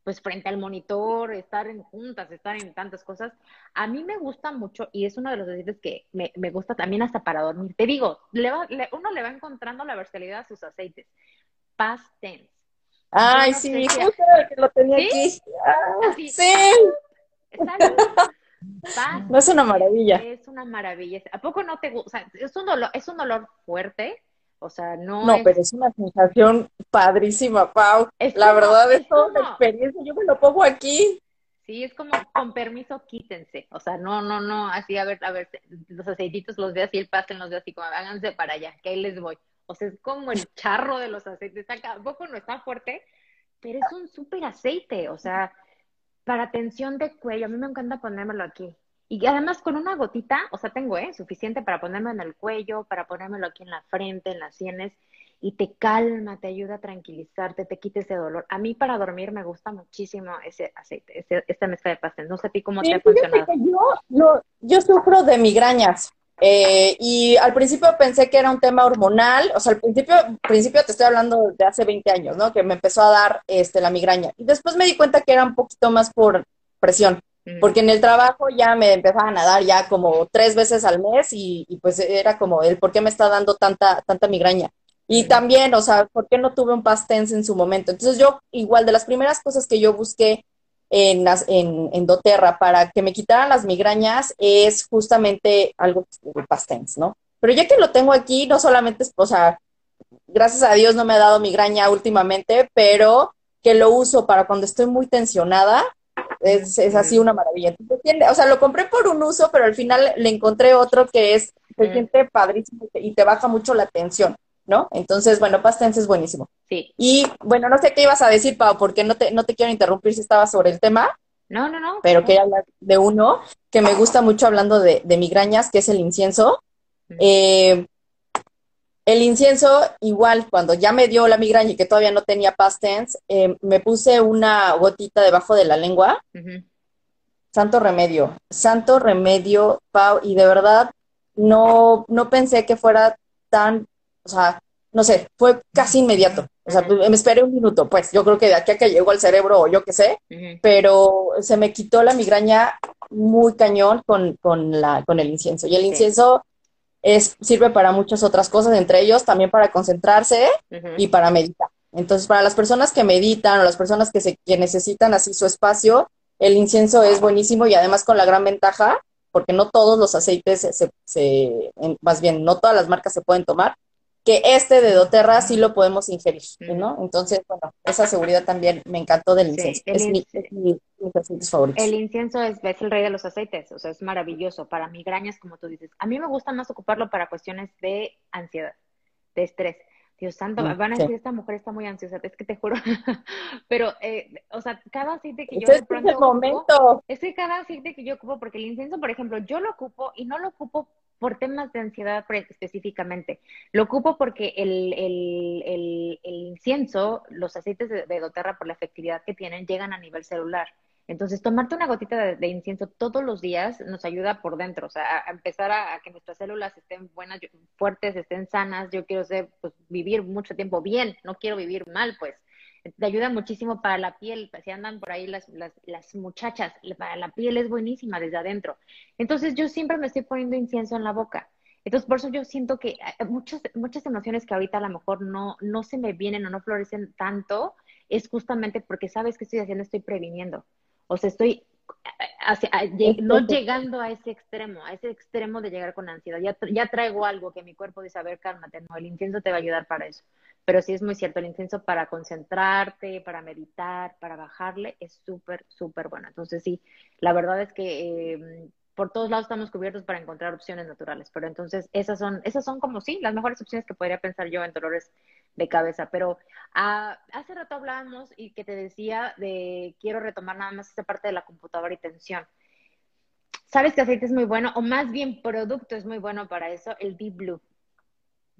pues frente al monitor, estar en juntas, estar en tantas cosas. A mí me gusta mucho y es uno de los aceites que me, me gusta también hasta para dormir. Te digo, le va, uno le va encontrando la versatilidad a sus aceites. Past tense. Ay, sí, justo que lo tenía aquí. Ah, sí. No es una maravilla. Es una maravilla. ¿A poco no te gusta? es un dolor, es un dolor fuerte. O sea, no. No, pero es una sensación padrísima, Pau. la verdad es, toda una experiencia. Yo me lo pongo aquí. Sí, es como, con permiso, quítense. O sea, no, no, no, así, a ver, a ver, los aceititos los de así, el pastel los de así, como, háganse para allá, que ahí les voy. O sea, es como el charro de los aceites. Acá, ¿A poco no está fuerte? Pero es un súper aceite. O sea, para tensión de cuello, a mí me encanta ponérmelo aquí. Y además con una gotita, o sea, tengo, ¿eh? Suficiente para ponerme en el cuello, para ponérmelo aquí en la frente, en las sienes, y te calma, te ayuda a tranquilizarte, te quita ese dolor. A mí para dormir me gusta muchísimo ese aceite, ese, esta mezcla de pastel. No sé a ti cómo te ha funcionado. yo, yo sufro de migrañas. Eh, y al principio pensé que era un tema hormonal, o sea, al principio, principio te estoy hablando de hace 20 años, ¿no? Que me empezó a dar este, la migraña. Y después me di cuenta que era un poquito más por presión, porque en el trabajo ya me empezaban a dar ya como tres veces al mes y, pues era como el por qué me está dando tanta, tanta migraña. Y también, o sea, ¿por qué no tuve un past en su momento? Entonces yo, igual, de las primeras cosas que yo busqué en, en, en, doTERRA para que me quitaran las migrañas es justamente algo pastens, ¿no? Pero ya que lo tengo aquí, no solamente es, o sea, gracias a Dios no me ha dado migraña últimamente, pero que lo uso para cuando estoy muy tensionada, es, es así una maravilla. o sea, lo compré por un uso, pero al final le encontré otro que es, se siente padrísimo y te baja mucho la tensión. ¿No? Entonces, bueno, Pastens es buenísimo. Sí. Y bueno, no sé qué ibas a decir, Pau, porque no te, no te quiero interrumpir si estaba sobre el tema. No, no, no. Pero quería hablar de uno que me gusta mucho hablando de, migrañas, que es el incienso. Eh, el incienso, igual, cuando ya me dio la migraña y que todavía no tenía pastens, eh, me puse una gotita debajo de la lengua. Santo remedio, santo remedio, Pau, y de verdad no, no pensé que fuera tan o sea, no sé, fue casi inmediato. O sea, me esperé un minuto, pues yo creo que de aquí a que llegó al cerebro o yo qué sé, pero se me quitó la migraña muy cañón con, con, la, con el incienso. Y el incienso es, sirve para muchas otras cosas, entre ellos también para concentrarse y para meditar. Entonces, para las personas que meditan o las personas que, se, que necesitan así su espacio, el incienso es buenísimo y además con la gran ventaja, porque no todos los aceites, se, se más bien, no todas las marcas se pueden tomar, que este de doTERRA sí lo podemos ingerir, ¿no? Entonces, bueno, esa seguridad también me encantó del incienso. es, mi, es favorito. El incienso es, el rey de los aceites, o sea, es maravilloso para migrañas, como tú dices. A mí me gusta más ocuparlo para cuestiones de ansiedad, de estrés. Dios santo, mm, van a decir, esta mujer está muy ansiosa, es que te juro. Pero, eh, o sea, cada aceite que yo de pronto es momento. es que cada aceite que yo ocupo, porque el incienso, por ejemplo, yo lo ocupo y no lo ocupo por temas de ansiedad específicamente. Lo ocupo porque el, el, el, incienso, los aceites de, de, doTERRA, por la efectividad que tienen, llegan a nivel celular. Entonces, tomarte una gotita de, incienso todos los días nos ayuda por dentro, o sea, a, empezar a, que nuestras células estén buenas, fuertes, estén sanas. Yo quiero ser, pues, vivir mucho tiempo bien, no quiero vivir mal, pues te ayuda muchísimo para la piel, si andan por ahí las, las, las, muchachas, para la piel es buenísima desde adentro. Entonces yo siempre me estoy poniendo incienso en la boca. Entonces por eso yo siento que muchas, muchas emociones que ahorita a lo mejor no, no se me vienen o no florecen tanto, es justamente porque sabes que estoy haciendo, estoy previniendo. O sea, estoy no llegando a ese extremo, a ese extremo de llegar con ansiedad. Ya, ya traigo algo que mi cuerpo dice, a ver, cálmate, no, el incienso te va a ayudar para eso. Pero sí es muy cierto, el incienso para concentrarte, para meditar, para bajarle, es súper, súper bueno. Entonces sí, la verdad es que em, por todos lados estamos cubiertos para encontrar opciones naturales, pero entonces esas son, esas son como sí, las mejores opciones que podría pensar yo en dolores de cabeza. Pero ah, hace rato hablábamos y que te decía de quiero retomar nada más esta parte de la computadora y tensión. ¿Sabes que aceite es muy bueno? O más bien producto es muy bueno para eso, el Deep Blue.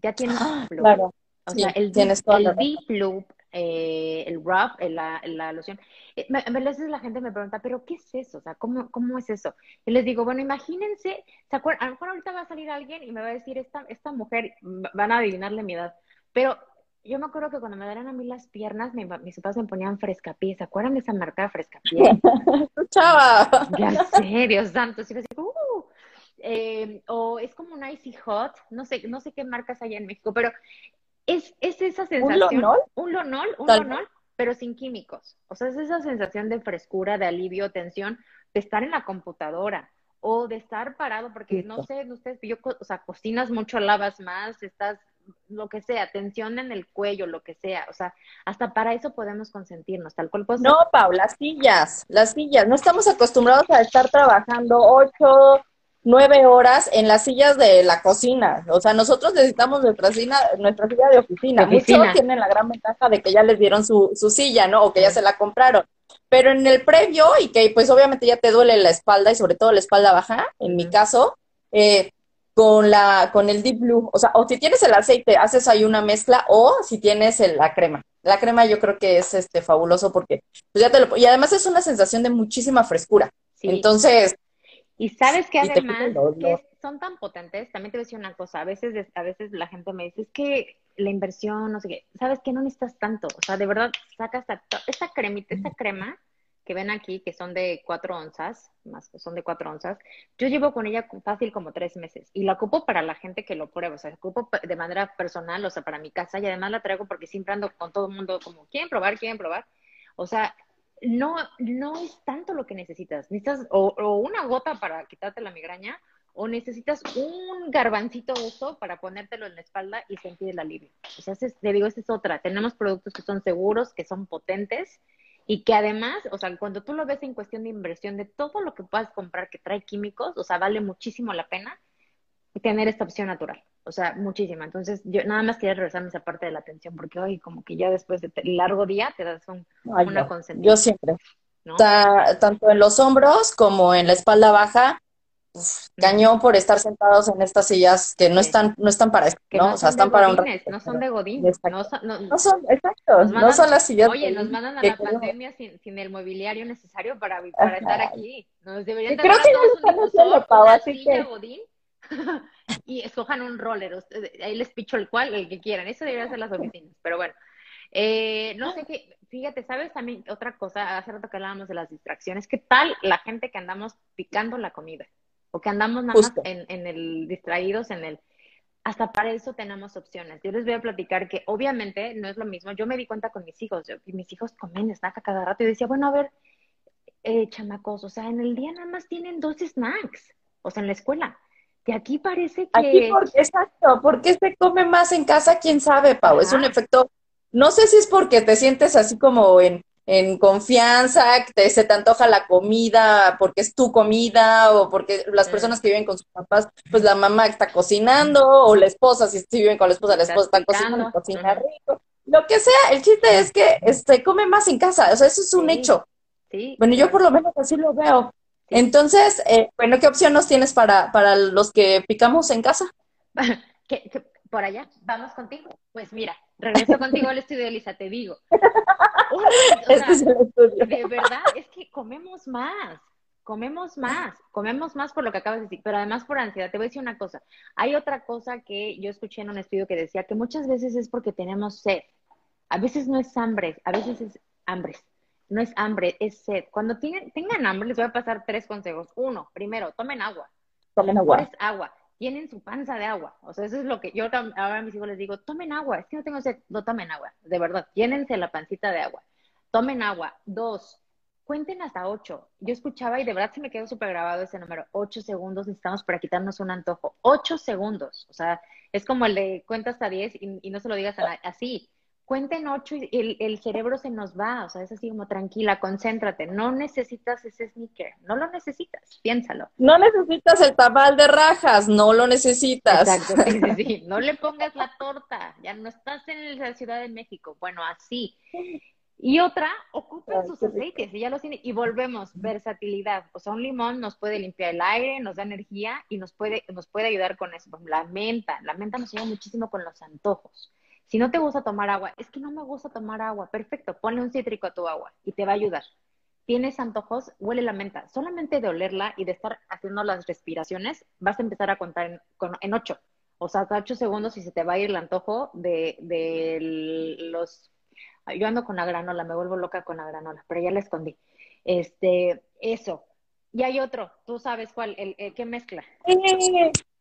Ya tienes ah, Claro. O sea, el, Deep, el Deep Blue eh, el rub, eh, la, la loción. Eh, a veces la gente me pregunta, ¿pero qué es eso? O sea, ¿cómo, cómo es eso? Y les digo, bueno, imagínense, ¿se acuerdan? A lo mejor ahorita va a salir alguien y me va a decir, esta, esta mujer, van a adivinarle mi edad, pero yo me acuerdo que cuando me daban a mí las piernas, mis papás me ponían frescapié. ¿Se acuerdan de esa marca frescapié? ¡Chava! Ya sé, Dios santo. Uh". o es como un Icy Hot, no sé, no sé qué marcas hay en México, pero es, es esa sensación. ¿Un lonol? Un lonol, un lonol, pero sin químicos. O sea, es esa sensación de frescura, de alivio, tensión, de estar en la computadora o de estar parado, porque no sé, ustedes, yo, o sea, cocinas mucho, lavas más, estás, lo que sea, tensión en el cuello, lo que sea, o sea, hasta para eso podemos consentirnos, tal cual. No, Pau, las sillas, las sillas, no estamos acostumbrados a estar trabajando ocho, nueve horas en las sillas de la cocina. O sea, nosotros necesitamos nuestra silla, nuestra silla de oficina. Muchos tienen la gran ventaja de que ya les dieron su, su silla, ¿no? O que ya se la compraron. Pero en el previo, y que pues obviamente ya te duele la espalda y sobre todo la espalda baja, en mi caso, eh, con la, con el Deep Blue, o sea, o si tienes el aceite, haces ahí una mezcla, o si tienes la crema. La crema yo creo que es este fabuloso porque pues ya te lo, y además es una sensación de muchísima frescura. Entonces, y sabes que además que son tan potentes, también te voy a decir una cosa, a veces, a veces la gente me dice, es que la inversión, no sé qué, sabes que no necesitas tanto, o sea, de verdad, sacas esta cremita, esta crema que ven aquí, que son de cuatro onzas, más son de cuatro onzas, yo llevo con ella fácil como tres meses y la ocupo para la gente que lo prueba, o sea, la ocupo de manera personal, o sea, para mi casa y además la traigo porque siempre ando con todo el mundo como, ¿quieren probar? ¿Quieren probar? O sea, no, no es tanto lo que necesitas. Necesitas o, una gota para quitarte la migraña o necesitas un garbancito de eso para ponértelo en la espalda y sentir el alivio. O sea, te digo, esa es otra. Tenemos productos que son seguros, que son potentes y que además, o sea, cuando tú lo ves en cuestión de inversión de todo lo que puedas comprar que trae químicos, o sea, vale muchísimo la pena tener esta opción natural. O sea, muchísima. Entonces, yo nada más quería regresarme a esa parte de la atención, porque hoy como que ya después de largo día te das un, una concentración. Yo siempre. tanto en los hombros como en la espalda baja, cañón por estar sentados en estas sillas que no están no están para esto, ¿no? o sea, están para un No son de godín. No son, no, son, exacto, no son las sillas. Oye, nos mandan a la pandemia sin, sin, el mobiliario necesario para, para estar aquí. Nos deberían Creo que lo están haciendo, así que... Godín y escojan un roller. Ahí les picho el cual, el que quieran. Eso debería ser las oficinas. Pero bueno, eh, no sé qué. Fíjate, ¿sabes también otra cosa? Hace rato que hablábamos de las distracciones. ¿Qué tal la gente que andamos picando la comida? O que andamos nada más en, en el distraídos en el hasta para eso tenemos opciones. Yo les voy a platicar que obviamente no es lo mismo. Yo me di cuenta con mis hijos, mis hijos comen snack cada rato y decía, bueno, a ver, eh, chamacos, o sea, en el día nada más tienen dos snacks, o sea, en la escuela. Y aquí parece que... Aquí porque, exacto, porque se come más en casa, quién sabe, Pau. Es un efecto, no sé si es porque te sientes así como en, en confianza, que te, se te antoja la comida porque es tu comida o porque las personas que viven con sus papás, pues la mamá está cocinando o la esposa, si viven con la esposa, la esposa está cocinando, cocina rico. Lo que sea, el chiste es que este, come más en casa, o sea, eso es un hecho. Sí, bueno, yo por lo menos así lo veo. Entonces, eh, bueno, ¿qué opción nos tienes para, para los que picamos en casa? por allá, vamos contigo. Pues mira, regreso contigo al estudio, Elisa, te digo. este es el estudio. De verdad, es que comemos más, comemos más, comemos más por lo que acabas de decir, pero además por ansiedad. Te voy a decir una cosa. Hay otra cosa que yo escuché en un estudio que decía que muchas veces es porque tenemos sed. A veces no es hambre, a veces es hambre no es hambre, es sed. Cuando tengan hambre, les voy a pasar tres consejos. Uno, primero, tomen agua. Tomen agua. Es agua. Tienen su panza de agua. O sea, eso es lo que yo ahora a mis hijos les digo, tomen agua. Es que no tengo sed, no tomen agua. De verdad, llénense la pancita de agua. Tomen agua. Dos, cuenten hasta ocho. Yo escuchaba y de verdad se me quedó súper grabado ese número. Ocho segundos necesitamos para quitarnos un antojo. Ocho segundos. O sea, es como el de cuenta hasta diez y, no se lo digas así cuenten ocho y el, el, cerebro se nos va, o sea, es así como tranquila, concéntrate, no necesitas ese sneaker, no lo necesitas, piénsalo. No necesitas el tabal de rajas, no lo necesitas. Exacto, sí, sí, sí. no le pongas la torta, ya no estás en la Ciudad de México, bueno, así. Y otra, ocupen sus aceites, y ya los tienen, y volvemos, versatilidad, o sea, un limón nos puede limpiar el aire, nos da energía y nos puede, nos puede ayudar con eso, la menta, la menta nos ayuda muchísimo con los antojos si no te gusta tomar agua, es que no me gusta tomar agua, perfecto, ponle un cítrico a tu agua y te va a ayudar. Tienes antojos, huele la menta. Solamente de olerla y de estar haciendo las respiraciones, vas a empezar a contar en, ocho. O sea, hasta ocho segundos y se te va a ir el antojo de, de los... Yo ando con la granola, me vuelvo loca con la granola, pero ya la escondí. Este, eso. Y hay otro, tú sabes cuál, el, ¿qué mezcla?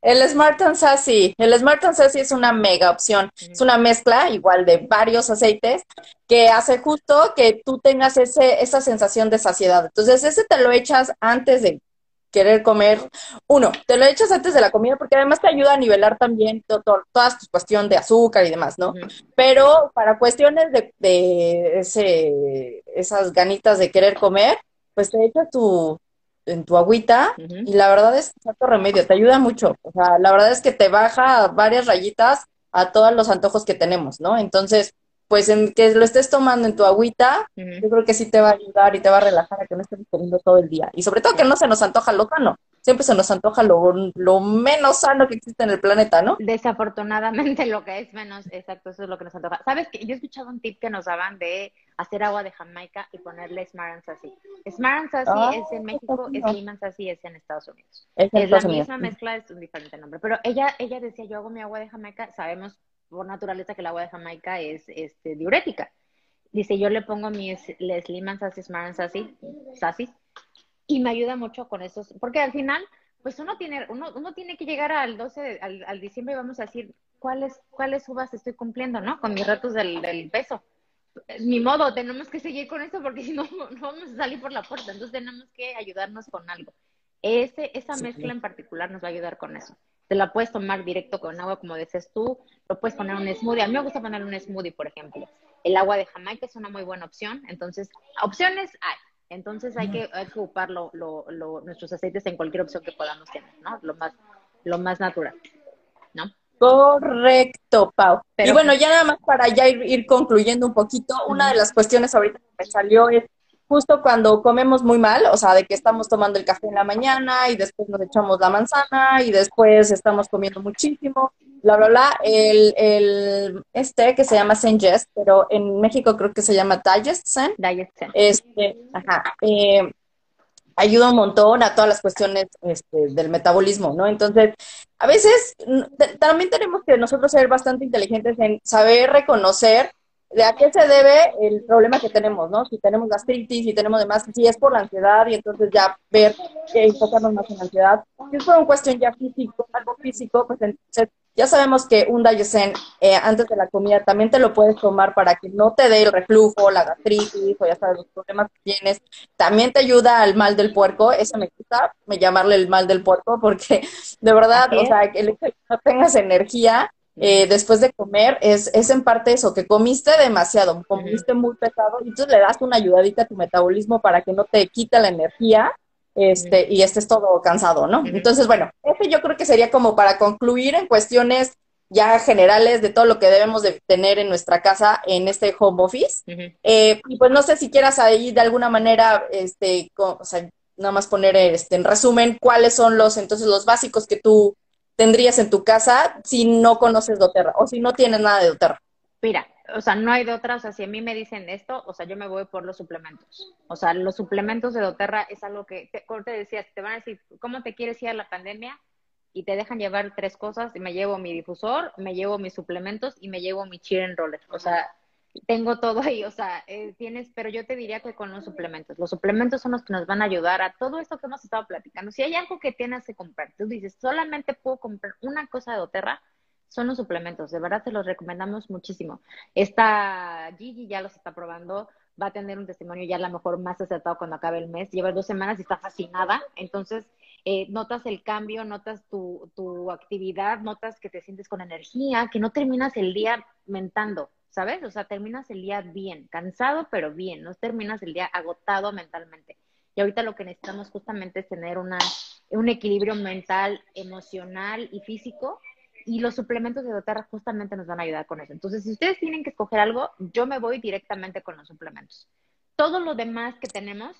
El Smart and Sassy. El Smart and Sassy es una mega opción. Es una mezcla igual de varios aceites que hace justo que tú tengas ese, esa sensación de saciedad. Entonces, ese te lo echas antes de querer comer. Uno, te lo echas antes de la comida porque además te ayuda a nivelar también toda tu cuestión de azúcar y demás, ¿no? Pero para cuestiones de, de ese, esas ganitas de querer comer, pues te echas tu, en tu agüita y la verdad es que remedio, te ayuda mucho. O sea, la verdad es que te baja varias rayitas a todos los antojos que tenemos, ¿no? Entonces, pues en que lo estés tomando en tu agüita, yo creo que sí te va a ayudar y te va a relajar a que no estés comiendo todo el día. Y sobre todo que no se nos antoja lo sano siempre se nos antoja lo, lo, menos sano que existe en el planeta, ¿no? Desafortunadamente lo que es menos, exacto, eso es lo que nos antoja. ¿Sabes que Yo he escuchado un tip que nos daban de hacer agua de Jamaica y ponerle Smart and Sassy. Smart and Sassy ah, es en México, Lima Sassy es en Estados Unidos. Es, la misma mezcla, es un diferente nombre. Pero ella, ella decía, yo hago mi agua de Jamaica, sabemos por naturaleza que el agua de Jamaica es este, diurética. Dice, yo le pongo mi Slim and Sassy, Smart and Sassy, Sassy y me ayuda mucho con esos, porque al final, pues uno tiene, uno, uno tiene que llegar al 12, al, al diciembre y vamos a decir cuáles, cuáles uvas estoy cumpliendo, ¿no? Con mis retos del, del peso. Ni modo, tenemos que seguir con eso porque si no, no vamos a salir por la puerta, entonces tenemos que ayudarnos con algo. Ese, esa mezcla en particular nos va a ayudar con eso. Te la puedes tomar directo con agua, como dices tú, lo puedes poner un smoothie. A mí me gusta poner un smoothie, por ejemplo. El agua de Jamaica es una muy buena opción. Entonces, opciones hay. Entonces hay que, ocupar lo, lo, nuestros aceites en cualquier opción que podamos tener, ¿no? Lo más, lo más natural. Correcto, Pau. y bueno, ya nada más para ya ir, ir concluyendo un poquito, una de las cuestiones ahorita que me salió es justo cuando comemos muy mal, o sea, de que estamos tomando el café en la mañana y después nos echamos la manzana y después estamos comiendo muchísimo, bla, bla, bla, el, el este que se llama Sengest, pero en México creo que se llama Digest Zen. Digest Zen. Este, ajá, eh, ayuda un montón a todas las cuestiones este, del metabolismo, ¿no? Entonces, a veces también tenemos que nosotros ser bastante inteligentes en saber reconocer de a qué se debe el problema que tenemos, ¿no? Si tenemos gastritis, si tenemos demás, si es por la ansiedad y entonces ya ver que enfocarnos más en la ansiedad. Si es por una cuestión ya físico, algo físico, pues entonces ya sabemos que un Dayesen eh, antes de la comida también te lo puedes tomar para que no te dé el reflujo, la gastritis o ya sabes los problemas que tienes. También te ayuda al mal del puerco, eso me gusta, me llamarle el mal del puerco porque de verdad, o sea, que no tengas energía eh, después de comer es, es en parte eso, que comiste demasiado, comiste muy pesado y entonces le das una ayudadita a tu metabolismo para que no te quita la energía este, y estés todo cansado, ¿no? Entonces, bueno, ese yo creo que sería como para concluir en cuestiones ya generales de todo lo que debemos de tener en nuestra casa en este home office. Eh, y pues no sé si quieras ahí de alguna manera, este, o sea, nada más poner este, en resumen cuáles son los, entonces, los básicos que tú tendrías en tu casa si no conoces doTERRA o si no tienes nada de doTERRA? Mira, o sea, no hay de otra, o sea, si a mí me dicen esto, o sea, yo me voy por los suplementos. O sea, los suplementos de doTERRA es algo que, te, como te decías, te van a decir, ¿cómo te quieres ir a la pandemia? Y te dejan llevar tres cosas, y me llevo mi difusor, me llevo mis suplementos y me llevo mi cheer and roller. O sea, tengo todo ahí, o sea, eh, tienes, pero yo te diría que con los suplementos. Los suplementos son los que nos van a ayudar a todo esto que hemos estado platicando. Si hay algo que tienes que comprar, tú dices, solamente puedo comprar una cosa de doTERRA, son los suplementos. De verdad, te los recomendamos muchísimo. Esta Gigi ya los está probando, va a tener un testimonio ya a lo mejor más acertado cuando acabe el mes. Lleva dos semanas y está fascinada. Entonces, eh, notas el cambio, notas tu, tu actividad, notas que te sientes con energía, que no terminas el día mentando ¿sabes? O sea, terminas el día bien, cansado, pero bien, no terminas el día agotado mentalmente. Y ahorita lo que necesitamos justamente es tener una, un equilibrio mental, emocional y físico. Y los suplementos de doTERRA justamente nos van a ayudar con eso. Entonces, si ustedes tienen que escoger algo, yo me voy directamente con los suplementos. Todo lo demás que tenemos,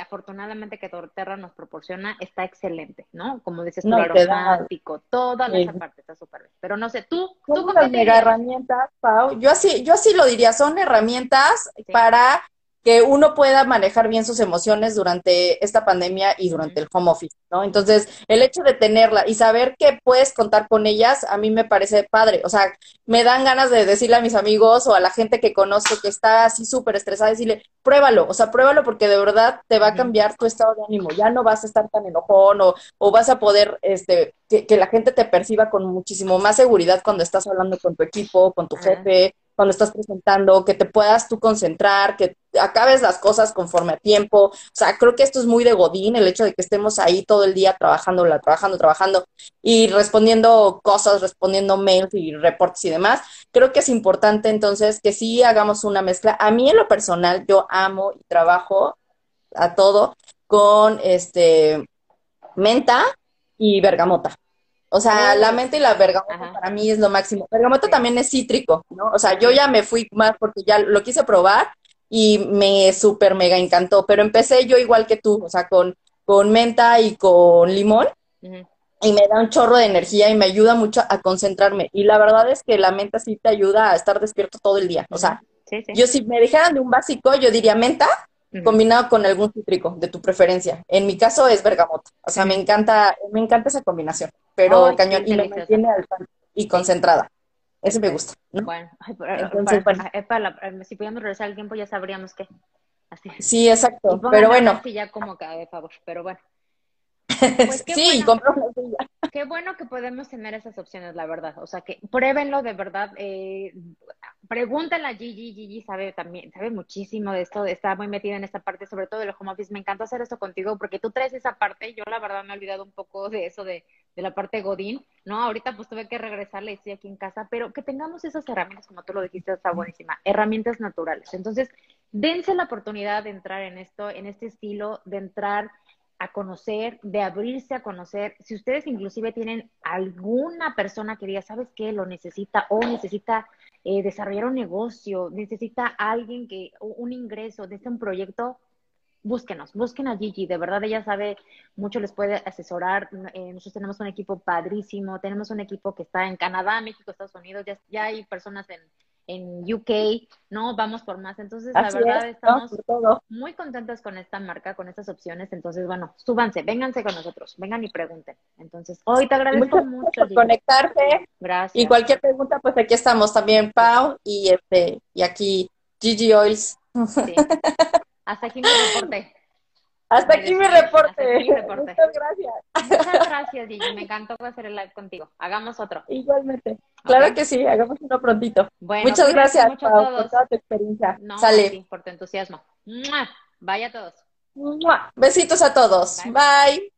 afortunadamente que doTERRA nos proporciona, está excelente, ¿no? Como dices, no, aromático, toda esa parte está súper bien. Pero no sé, tú, tú mega herramientas, Pau. Yo así, yo así lo diría, son herramientas para que uno pueda manejar bien sus emociones durante esta pandemia y durante el home office, ¿no? Entonces, el hecho de tenerla y saber que puedes contar con ellas, a mí me parece padre. O sea, me dan ganas de decirle a mis amigos o a la gente que conozco que está así súper estresada, decirle, pruébalo, o sea, pruébalo porque de verdad te va a cambiar tu estado de ánimo. Ya no vas a estar tan enojón o, o vas a poder, este, que, que, la gente te perciba con muchísimo más seguridad cuando estás hablando con tu equipo, con tu jefe, cuando estás presentando, que te puedas tú concentrar, que acabes las cosas conforme a tiempo. O sea, creo que esto es muy de Godín, el hecho de que estemos ahí todo el día trabajando, trabajando, trabajando y respondiendo cosas, respondiendo mails y reportes y demás. Creo que es importante entonces que sí hagamos una mezcla. A mí en lo personal, yo amo y trabajo a todo con este menta y bergamota. O sea, la menta y la bergamota para mí es lo máximo. Bergamota también es cítrico, ¿no? O sea, yo ya me fui más porque ya lo quise probar y me súper mega encantó. Pero empecé yo igual que tú, o sea, con, con menta y con limón. Y me da un chorro de energía y me ayuda mucho a concentrarme. Y la verdad es que la menta sí te ayuda a estar despierto todo el día. O sea, yo si me dijeran de un básico, yo diría menta, combinado con algún cítrico de tu preferencia. En mi caso es bergamota. O sea, me encanta, me encanta esa combinación. Pero cañón y me mantiene al y concentrada. Eso me gusta. Bueno, Entonces, para, si pudiéramos regresar al tiempo ya sabríamos que. Así. Sí, exacto. Pero bueno. Sí, ya como que de favor, pero bueno. Pues sí, bueno, una Qué bueno que podemos tener esas opciones, la verdad. O sea, que pruébenlo de verdad. Eh, pregúntale a Gigi. Gigi sabe también, sabe muchísimo de esto. Está muy metida en esta parte, sobre todo del home office. Me encanta hacer esto contigo porque tú traes esa parte. Yo, la verdad, me he olvidado un poco de eso, de, de la parte Godín. ¿no? Ahorita, pues tuve que regresarle y estoy aquí en casa. Pero que tengamos esas herramientas, como tú lo dijiste, está buenísima. Herramientas naturales. Entonces, dense la oportunidad de entrar en esto, en este estilo, de entrar a conocer, de abrirse a conocer. Si ustedes inclusive tienen alguna persona que diga, ¿sabes qué? Lo necesita o necesita eh, desarrollar un negocio, necesita alguien que, un ingreso, desde un proyecto, búsquenos, busquen a Gigi, de verdad ella sabe mucho, les puede asesorar. Eh, nosotros tenemos un equipo padrísimo, tenemos un equipo que está en Canadá, México, Estados Unidos, ya, ya hay personas en, en UK, ¿no? Vamos por más. Entonces, la verdad, estamos muy contentos con esta marca, con estas opciones. Entonces, bueno, súbanse, vénganse con nosotros, vengan y pregunten. Entonces, hoy te agradezco mucho. por conectarse. Gracias. Y cualquier pregunta, pues aquí estamos también, Pau, y este, y aquí Gigi Oils. Sí. Hasta aquí mi reporte. Hasta aquí mi reporte. Muchas gracias. Muchas gracias, Gigi. Me encantó hacer el live contigo. Hagamos otro. Igualmente. Claro que sí, hagamos uno prontito. Muchas gracias por toda tu experiencia. No, Sale. por tu entusiasmo. Vaya a todos. Besitos a todos. Bye.